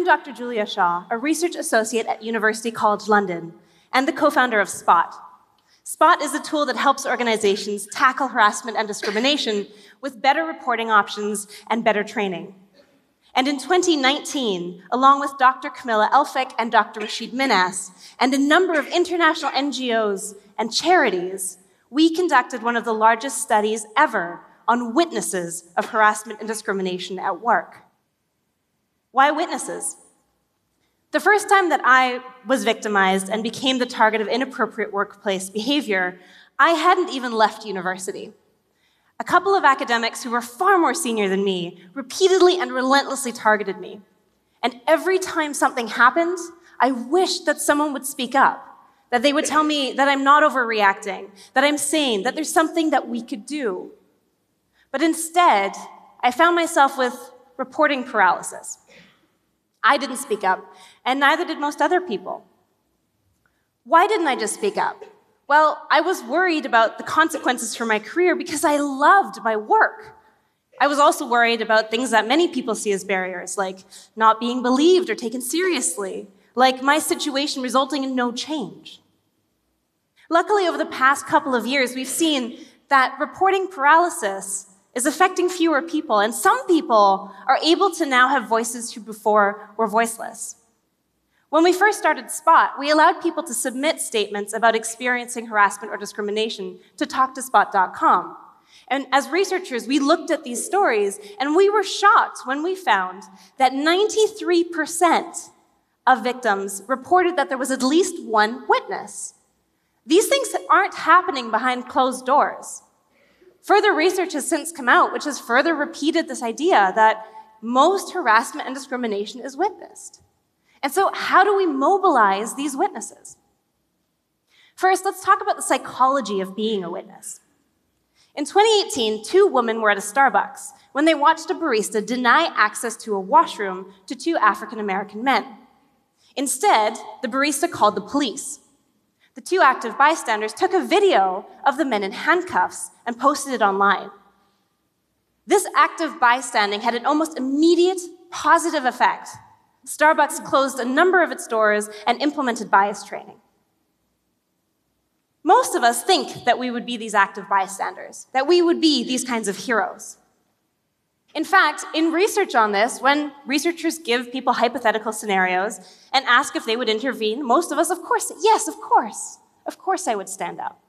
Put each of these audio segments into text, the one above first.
I'm Dr. Julia Shaw, a research associate at University College London and the co founder of SPOT. SPOT is a tool that helps organizations tackle harassment and discrimination with better reporting options and better training. And in 2019, along with Dr. Camilla Elphick and Dr. Rashid Minhas, and a number of international NGOs and charities, we conducted one of the largest studies ever on witnesses of harassment and discrimination at work. Why witnesses? The first time that I was victimized and became the target of inappropriate workplace behavior, I hadn't even left university. A couple of academics who were far more senior than me repeatedly and relentlessly targeted me. And every time something happened, I wished that someone would speak up, that they would tell me that I'm not overreacting, that I'm sane, that there's something that we could do. But instead, I found myself with reporting paralysis. I didn't speak up, and neither did most other people. Why didn't I just speak up? Well, I was worried about the consequences for my career because I loved my work. I was also worried about things that many people see as barriers, like not being believed or taken seriously, like my situation resulting in no change. Luckily, over the past couple of years, we've seen that reporting paralysis is affecting fewer people, and some people are able to now have voices who before were voiceless. When we first started Spot, we allowed people to submit statements about experiencing harassment or discrimination to talktospot.com. And as researchers, we looked at these stories and we were shocked when we found that 93% of victims reported that there was at least one witness. These things aren't happening behind closed doors. Further research has since come out, which has further repeated this idea that most harassment and discrimination is witnessed. And so, how do we mobilize these witnesses? First, let's talk about the psychology of being a witness. In 2018, two women were at a Starbucks when they watched a barista deny access to a washroom to two African American men. Instead, the barista called the police. The two active bystanders took a video of the men in handcuffs and posted it online. This active bystanding had an almost immediate positive effect. Starbucks closed a number of its doors and implemented bias training. Most of us think that we would be these active bystanders, that we would be these kinds of heroes. In fact, in research on this, when researchers give people hypothetical scenarios and ask if they would intervene, most of us, of course, yes, of course, of course I would stand up.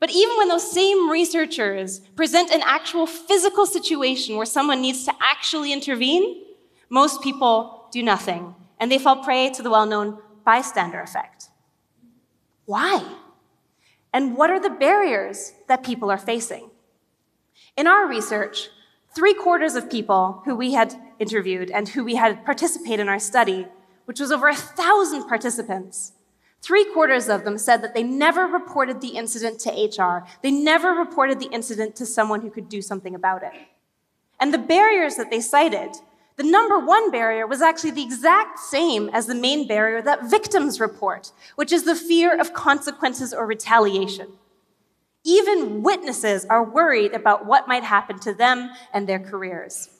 But even when those same researchers present an actual physical situation where someone needs to actually intervene, most people do nothing, and they fall prey to the well known bystander effect. Why? And what are the barriers that people are facing? In our research, three quarters of people who we had interviewed and who we had participated in our study, which was over a thousand participants, three quarters of them said that they never reported the incident to HR. They never reported the incident to someone who could do something about it. And the barriers that they cited, the number one barrier was actually the exact same as the main barrier that victims report, which is the fear of consequences or retaliation. Even witnesses are worried about what might happen to them and their careers.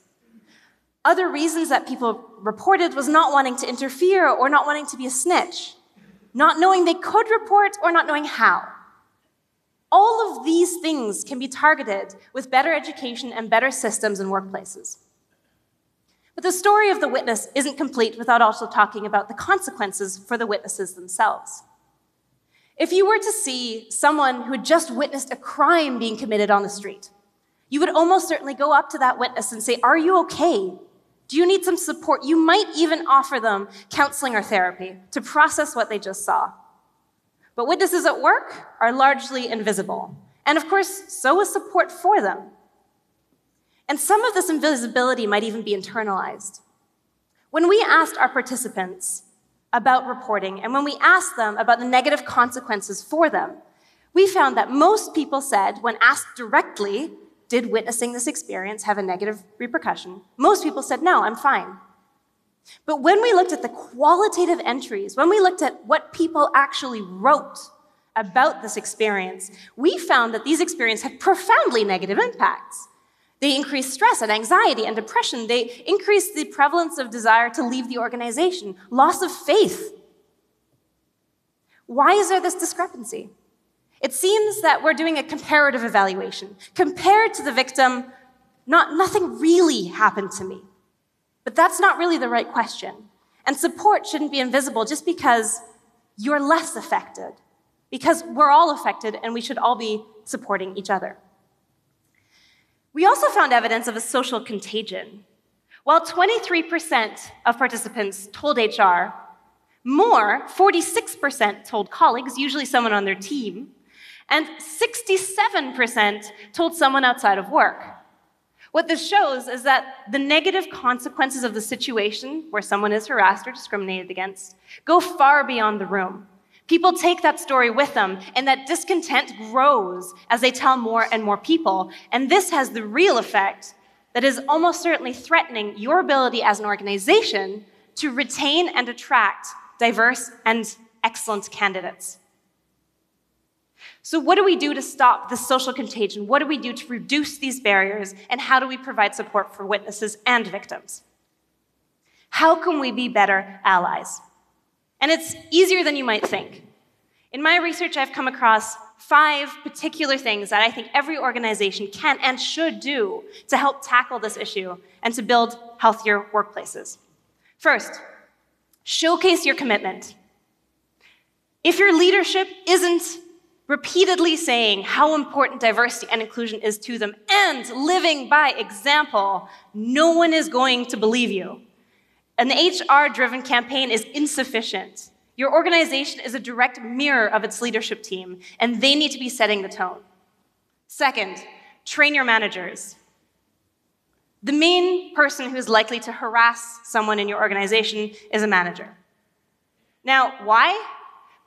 Other reasons that people reported was not wanting to interfere or not wanting to be a snitch, not knowing they could report or not knowing how. All of these things can be targeted with better education and better systems and workplaces. But the story of the witness isn't complete without also talking about the consequences for the witnesses themselves. If you were to see someone who had just witnessed a crime being committed on the street, you would almost certainly go up to that witness and say, Are you okay? Do you need some support? You might even offer them counseling or therapy to process what they just saw. But witnesses at work are largely invisible. And of course, so is support for them. And some of this invisibility might even be internalized. When we asked our participants about reporting. And when we asked them about the negative consequences for them, we found that most people said, when asked directly, did witnessing this experience have a negative repercussion? Most people said, no, I'm fine. But when we looked at the qualitative entries, when we looked at what people actually wrote about this experience, we found that these experiences had profoundly negative impacts. They increase stress and anxiety and depression. They increase the prevalence of desire to leave the organization, loss of faith. Why is there this discrepancy? It seems that we're doing a comparative evaluation. Compared to the victim, not, nothing really happened to me. But that's not really the right question. And support shouldn't be invisible just because you're less affected, because we're all affected and we should all be supporting each other. We also found evidence of a social contagion. While 23% of participants told HR, more, 46% told colleagues, usually someone on their team, and 67% told someone outside of work. What this shows is that the negative consequences of the situation where someone is harassed or discriminated against go far beyond the room. People take that story with them, and that discontent grows as they tell more and more people. And this has the real effect that is almost certainly threatening your ability as an organization to retain and attract diverse and excellent candidates. So, what do we do to stop the social contagion? What do we do to reduce these barriers? And how do we provide support for witnesses and victims? How can we be better allies? And it's easier than you might think. In my research, I've come across five particular things that I think every organization can and should do to help tackle this issue and to build healthier workplaces. First, showcase your commitment. If your leadership isn't repeatedly saying how important diversity and inclusion is to them and living by example, no one is going to believe you. An HR driven campaign is insufficient. Your organization is a direct mirror of its leadership team, and they need to be setting the tone. Second, train your managers. The main person who is likely to harass someone in your organization is a manager. Now, why?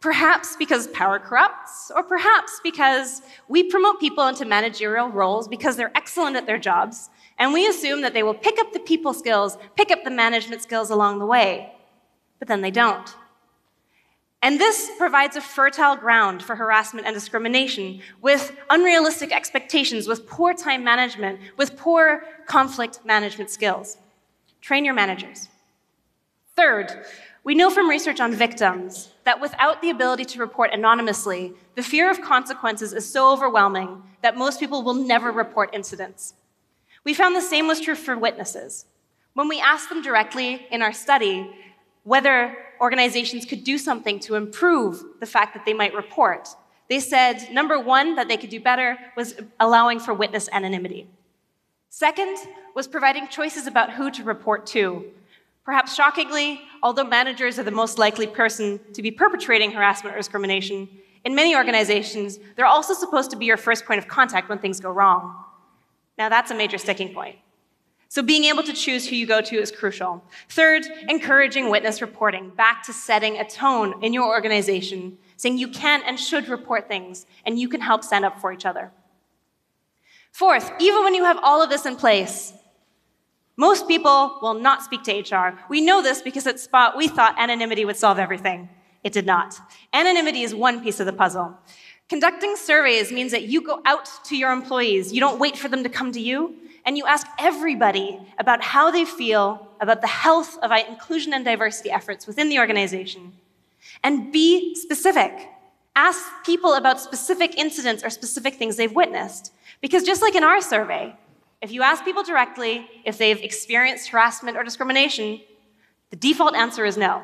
Perhaps because power corrupts, or perhaps because we promote people into managerial roles because they're excellent at their jobs, and we assume that they will pick up the people skills, pick up the management skills along the way. But then they don't. And this provides a fertile ground for harassment and discrimination with unrealistic expectations, with poor time management, with poor conflict management skills. Train your managers. Third, we know from research on victims that without the ability to report anonymously, the fear of consequences is so overwhelming that most people will never report incidents. We found the same was true for witnesses. When we asked them directly in our study whether organizations could do something to improve the fact that they might report, they said number one, that they could do better was allowing for witness anonymity. Second was providing choices about who to report to, Perhaps shockingly, although managers are the most likely person to be perpetrating harassment or discrimination, in many organizations, they're also supposed to be your first point of contact when things go wrong. Now, that's a major sticking point. So, being able to choose who you go to is crucial. Third, encouraging witness reporting, back to setting a tone in your organization, saying you can and should report things, and you can help stand up for each other. Fourth, even when you have all of this in place, most people will not speak to HR. We know this because at Spot, we thought anonymity would solve everything. It did not. Anonymity is one piece of the puzzle. Conducting surveys means that you go out to your employees. You don't wait for them to come to you, and you ask everybody about how they feel about the health of inclusion and diversity efforts within the organization. And be specific. Ask people about specific incidents or specific things they've witnessed. Because just like in our survey, if you ask people directly if they've experienced harassment or discrimination, the default answer is no.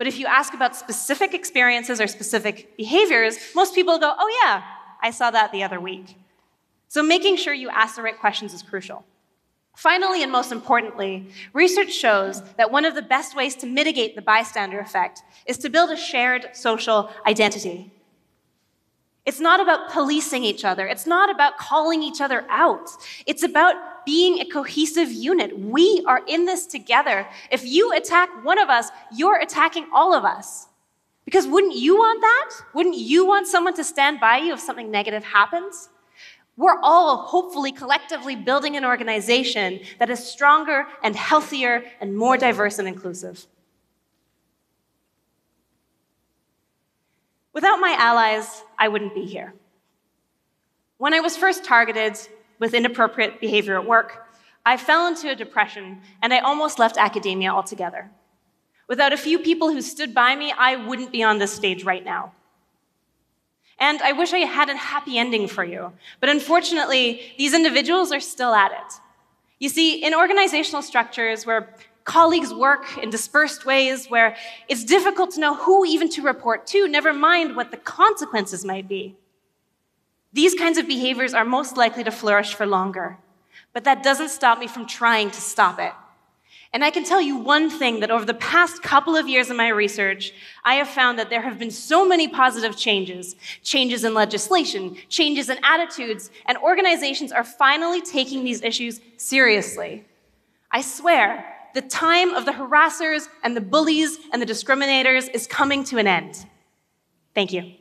But if you ask about specific experiences or specific behaviors, most people go, oh, yeah, I saw that the other week. So making sure you ask the right questions is crucial. Finally, and most importantly, research shows that one of the best ways to mitigate the bystander effect is to build a shared social identity. It's not about policing each other. It's not about calling each other out. It's about being a cohesive unit. We are in this together. If you attack one of us, you're attacking all of us. Because wouldn't you want that? Wouldn't you want someone to stand by you if something negative happens? We're all hopefully collectively building an organization that is stronger and healthier and more diverse and inclusive. Without my allies, I wouldn't be here. When I was first targeted, with inappropriate behavior at work, I fell into a depression and I almost left academia altogether. Without a few people who stood by me, I wouldn't be on this stage right now. And I wish I had a happy ending for you, but unfortunately, these individuals are still at it. You see, in organizational structures where colleagues work in dispersed ways, where it's difficult to know who even to report to, never mind what the consequences might be, these kinds of behaviors are most likely to flourish for longer. But that doesn't stop me from trying to stop it. And I can tell you one thing that over the past couple of years of my research, I have found that there have been so many positive changes changes in legislation, changes in attitudes, and organizations are finally taking these issues seriously. I swear, the time of the harassers and the bullies and the discriminators is coming to an end. Thank you.